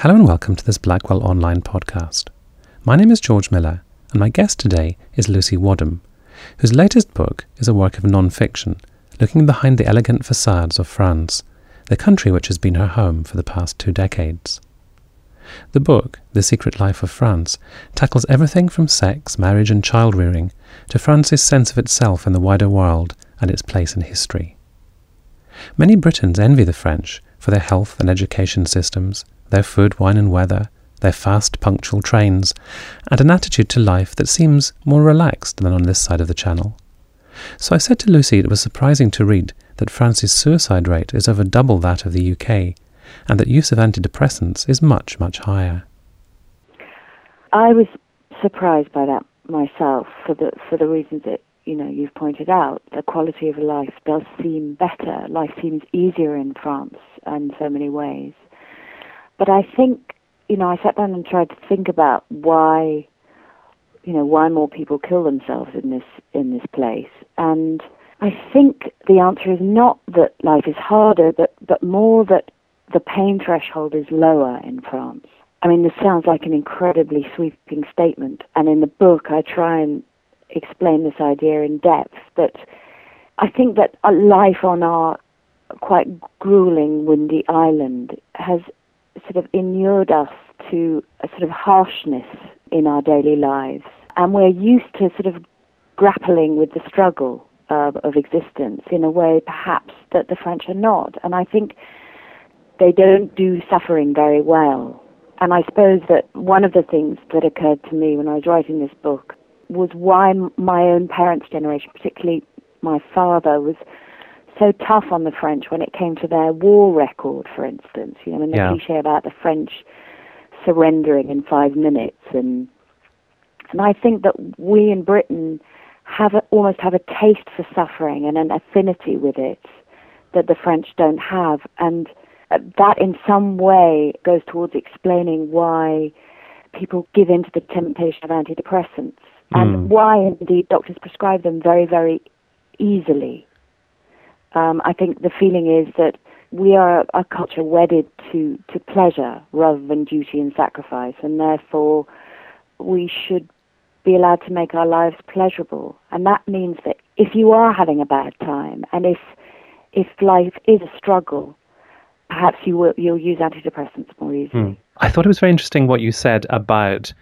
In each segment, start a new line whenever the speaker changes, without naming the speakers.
Hello and welcome to this Blackwell Online podcast. My name is George Miller, and my guest today is Lucy Wadham, whose latest book is a work of non fiction looking behind the elegant facades of France, the country which has been her home for the past two decades. The book, The Secret Life of France, tackles everything from sex, marriage, and child rearing to France's sense of itself in the wider world and its place in history. Many Britons envy the French for their health and education systems, their food, wine, and weather, their fast, punctual trains, and an attitude to life that seems more relaxed than on this side of the Channel. So I said to Lucy it was surprising to read that France's suicide rate is over double that of the UK, and that use of antidepressants is much, much higher.
I was surprised by that myself for the for the reasons that you know you've pointed out. The quality of life does seem better. Life seems easier in France in so many ways. But I think, you know, I sat down and tried to think about why, you know, why more people kill themselves in this in this place. And I think the answer is not that life is harder, but but more that the pain threshold is lower in France. I mean, this sounds like an incredibly sweeping statement, and in the book I try and explain this idea in depth. But I think that life on our quite grueling, windy island has sort of inured us to a sort of harshness in our daily lives. And we're used to sort of grappling with the struggle uh, of existence in a way perhaps that the French are not. And I think they don't do suffering very well. And I suppose that one of the things that occurred to me when I was writing this book was why my own parents' generation, particularly my father, was so tough on the French when it came to their war record, for instance. You know, and the yeah. cliche about the French surrendering in five minutes, and and I think that we in Britain have a, almost have a taste for suffering and an affinity with it that the French don't have, and uh, that in some way goes towards explaining why people give in to the temptation of antidepressants. And hmm. why indeed doctors prescribe them very very easily um, I think the feeling is that we are a culture wedded to, to pleasure rather than duty and sacrifice, and therefore we should be allowed to make our lives pleasurable. And that means that if you are having a bad time, and if if life is a struggle, perhaps you will you'll use antidepressants more easily. Hmm.
I thought it was very interesting what you said about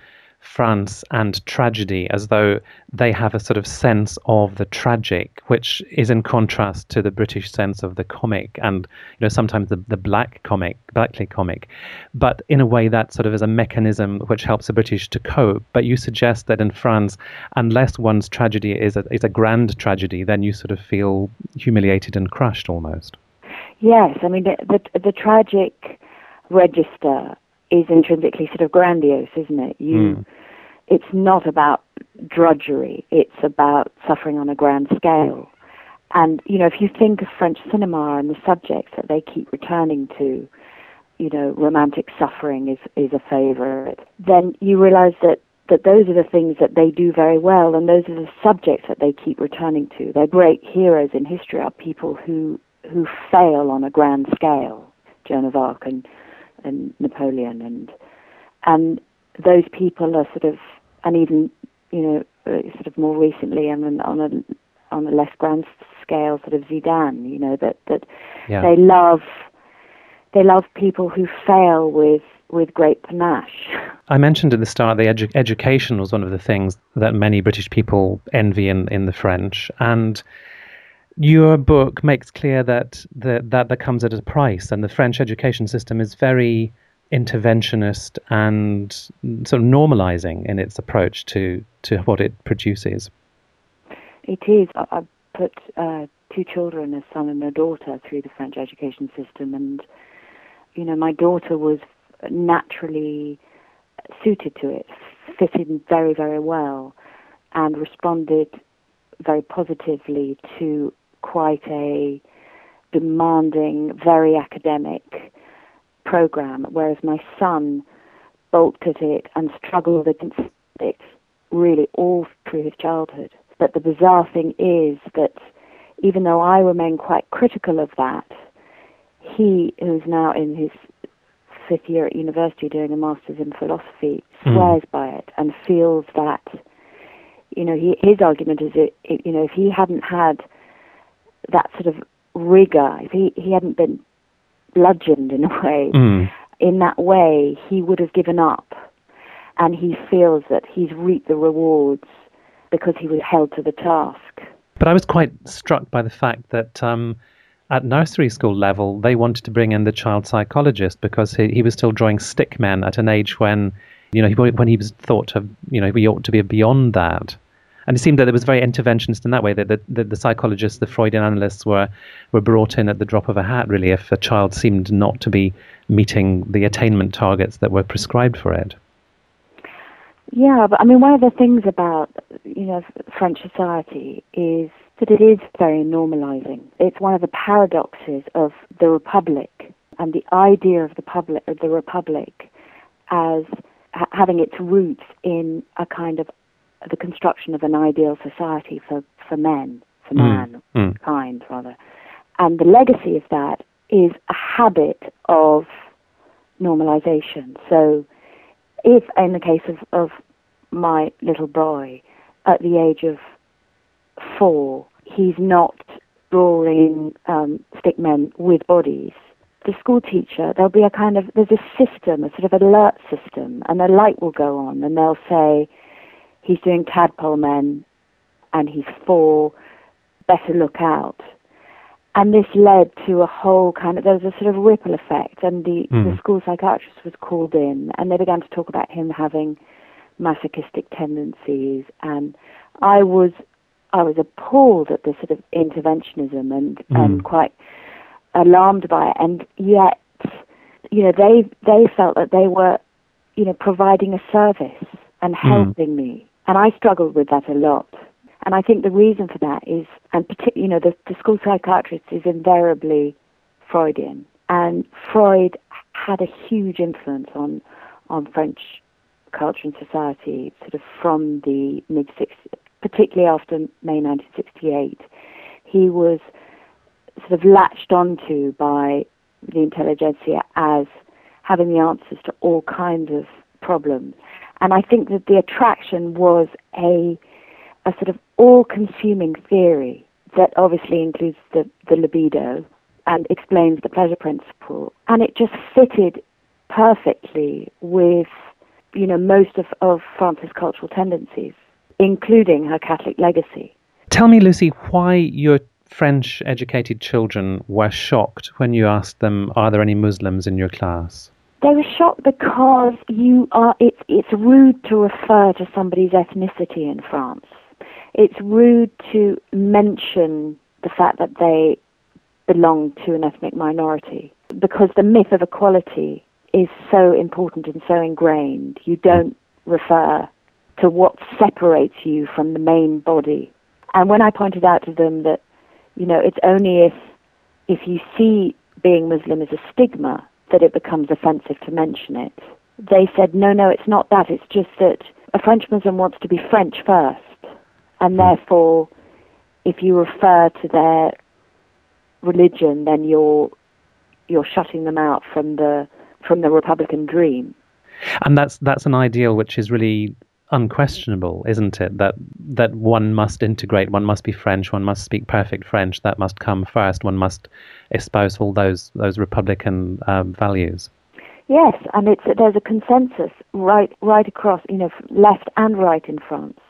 France and tragedy as though they have a sort of sense of the tragic, which is in contrast to the British sense of the comic and you know sometimes the, the black comic, blackly comic, but in a way that sort of is a mechanism which helps the British to cope. But you suggest that in France, unless one's tragedy is a, is a grand tragedy, then you sort of feel humiliated and crushed almost.
Yes, I mean the the, the tragic register is intrinsically sort of grandiose, isn't it? You, mm. it's not about drudgery; it's about suffering on a grand scale. And you know, if you think of French cinema and the subjects that they keep returning to, you know, romantic suffering is is a favorite. Then you realize that that those are the things that they do very well, and those are the subjects that they keep returning to. Their great heroes in history are people who who fail on a grand scale. Joan of Arc and and Napoleon, and and those people are sort of, and even you know, uh, sort of more recently, and on a on a less grand scale, sort of Zidane, you know, that that yeah. they love they love people who fail with with great panache.
I mentioned at the start the edu- education was one of the things that many British people envy in, in the French, and your book makes clear that the, that that comes at a price, and the French education system is very interventionist and sort of normalizing in its approach to, to what it produces.
It is. I put uh, two children, a son and a daughter, through the French education system, and you know, my daughter was naturally suited to it, fitted very, very well, and responded very positively to quite a demanding, very academic program, whereas my son balked at it and struggled against it really all through his childhood. But the bizarre thing is that even though I remain quite critical of that, he, who's now in his fifth year at university doing a master's in philosophy
Mm.
swears by it and feels that, you know, he, his argument is, it, it, you know, if he hadn't had that sort of rigor, if he, he hadn't been bludgeoned in a way,
Mm.
in that way, he would have given up. And he feels that he's reaped the rewards because he was held to the task.
But I was quite struck by the fact that um, at nursery school level, they wanted to bring in the child psychologist because he, he was still drawing stick men at an age when, you know, he, when he was thought to, you know, he ought to be beyond that. And it seemed that it was very interventionist in that way, that the, the, the psychologists, the Freudian analysts were, were brought in at the drop of a hat, really, if a child seemed not to be meeting the attainment targets that were prescribed for it.
Yeah, but I mean, one of the things about you know French society is that it is very normalizing. It's one of the paradoxes of the republic and the idea of the public, of the republic, as ha- having its roots in a kind of the construction of an ideal society for for men, for
Mm, mm.
rather, and the legacy of that is a habit of normalization. So if in the case of, of my little boy at the age of four, he's not drawing um, stick men with bodies, the school teacher, there'll be a kind of, there's a system, a sort of alert system, and a light will go on, and they'll say, he's doing tadpole men, and he's for better look out. And this led to a whole kind of, there was a sort of ripple effect, and the, the
Mm.
school psychiatrist was called in, and they began to talk about him having masochistic tendencies, and I was, I was appalled at this sort of interventionism and,
Mm.
and quite alarmed by it, and yet, you know, they they felt that they were, you know, providing a service and helping me, and I struggled with that a lot. And I think the reason for that is, and particularly, you know, the, the school psychiatrist is invariably Freudian, and Freud had a huge influence on on French culture and society, sort of from the mid 60s, particularly after May 1968. He was sort of latched onto by the intelligentsia as having the answers to all kinds of problems. And I think that the attraction was a a sort of all-consuming theory that obviously includes the, the libido and explains the pleasure principle. And it just fitted perfectly with, you know, most of, of France's cultural tendencies, including her Catholic legacy.
Tell me, Lucy, why your French educated children were shocked when you asked them, Are there any Muslims in your class?
They were shocked because you are it's it's rude to refer to somebody's ethnicity in France. It's rude to mention the fact that they belong to an ethnic minority because the myth of equality is so important and so ingrained. You don't refer to what separates you from the main body. And when I pointed out to them that, you know, it's only if if you see being Muslim as a stigma that it becomes offensive to mention it. They said, no, no, it's not that. It's just that a French Muslim wants to be French first. And hmm. therefore, if you refer to their religion, then you're you're shutting them out from the from the Republican dream.
And that's that's an ideal which is really unquestionable, isn't it? That that one must integrate, one must be French, one must speak perfect French. That must come first. One must espouse all those those republican um, values.
Yes, and it's there's a consensus right right across, you know, left and right in France,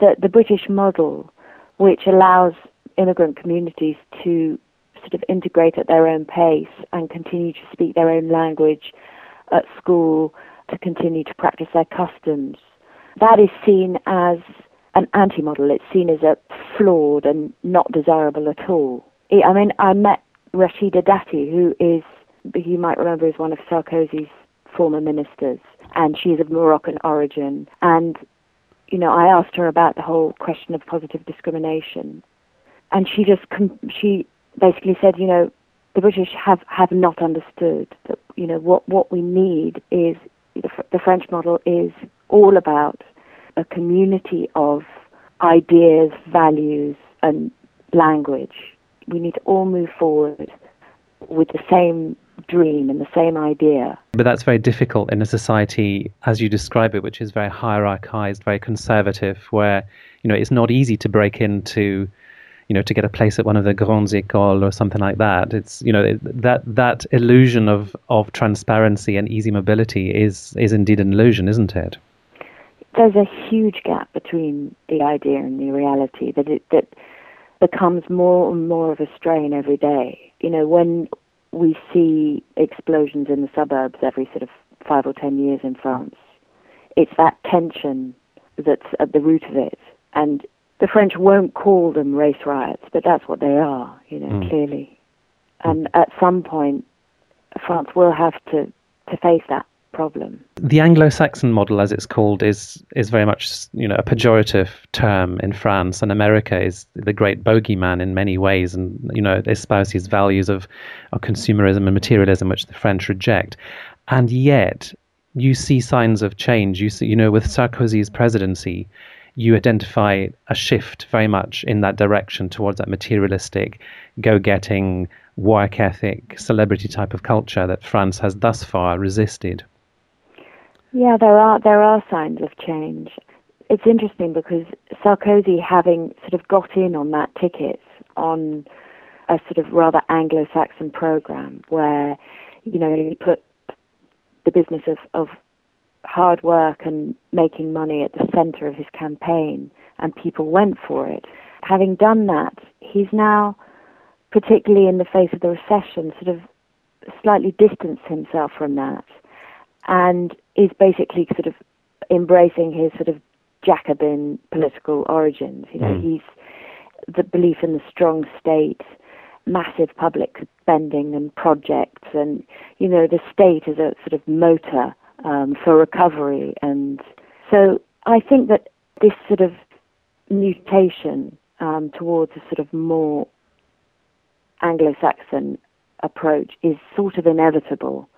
that the British model, which allows immigrant communities to sort of integrate at their own pace and continue to speak their own language at school, to continue to practice their customs, that is seen as an anti-model. It's seen as a flawed and not desirable at all. I mean, I met Rashida Dati, who is, you might remember, is one of Sarkozy's former ministers, and she's of Moroccan origin. And, you know, I asked her about the whole question of positive discrimination, and she just she basically said, you know, the British have, have not understood that, you know, what, what we need is the French model is all about a community of ideas, values, and language. We need to all move forward with the same dream and the same idea.
But that's very difficult in a society, as you describe it, which is very hierarchized, very conservative, where you know it's not easy to break into, you know, to get a place at one of the grandes écoles or something like that. It's you know that that illusion of of transparency and easy mobility is is indeed an illusion, isn't it?
There's a huge gap between the idea and the reality that it that becomes more and more of a strain every day. You know, when we see explosions in the suburbs every sort of five or ten years in France. It's that tension that's at the root of it. And the French won't call them race riots, but that's what they are, you know, mm. clearly. And at some point, France will have to, to face that problem.
The Anglo-Saxon model, as it's called, is is very much you know a pejorative term in France, and America is the great bogeyman in many ways, and you know espouses values of, of consumerism and materialism, which the French reject, and yet you see signs of change. You see, you know, with Sarkozy's presidency, you identify a shift very much in that direction towards that materialistic, go-getting, work ethic, celebrity type of culture that France has thus far resisted.
Yeah, there are there are signs of change. It's interesting because Sarkozy, having sort of got in on that ticket on a sort of rather Anglo-Saxon program where you know he put the business of, of hard work and making money at the center of his campaign, and people went for it. Having done that, he's now, particularly in the face of the recession, sort of slightly distanced himself from that and is basically sort of embracing his sort of Jacobin political origins. You know, mm. he's the belief in the strong state, massive public spending and projects, and you know, the state as a sort of motor um, for recovery. And so, I think that this sort of mutation um, towards a sort of more Anglo-Saxon approach is sort of inevitable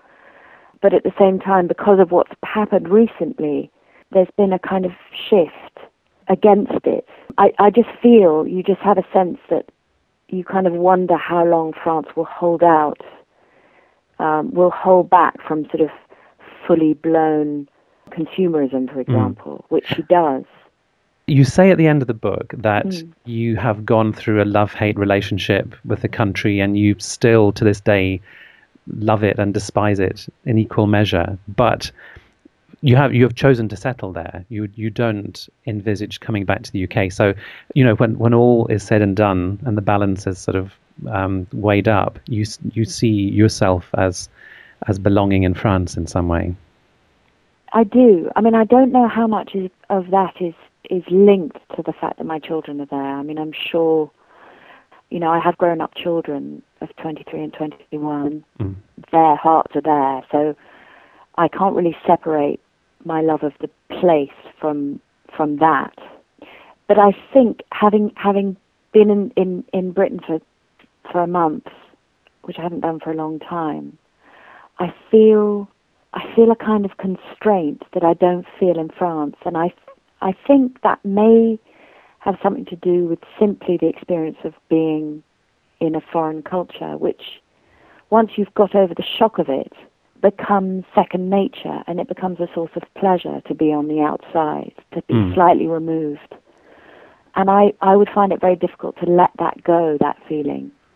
but at the same time, because of what's happened recently, there's been a kind of shift against it. I, I just feel, you just have a sense that you kind of wonder how long France will hold out, um, will hold back from sort of fully blown consumerism, for hmm. example, mm. which she does.
You say at the end of the book that mm. you have gone through a love hate relationship with the country and you still, to this day, love it and despise it in equal measure, but you have you have chosen to settle there. You you don't envisage coming back to the UK. So, you know, when when all is said and done and the balance is sort of um, weighed up, you you see yourself as as belonging in France in some way.
I do. I mean, I don't know how much of that is is linked to the fact that my children are there. I mean, I'm sure you know, I have grown up children of 23 and 21. Mm. Their hearts are there. So I can't really separate my love of the place from from that. But I think having having been in, in, in Britain for for a month, which I haven't done for a long time, I feel I feel a kind of constraint that I don't feel in France, and I I think that may have something to do with simply the experience of being in a foreign culture, which once you've got over the shock of it, becomes second nature and it becomes a source of pleasure to be on the outside, to be mm. slightly removed. And I, I would find it very difficult to let that go, that feeling.